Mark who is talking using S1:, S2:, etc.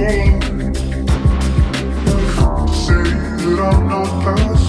S1: home. Say that I'm not perfect.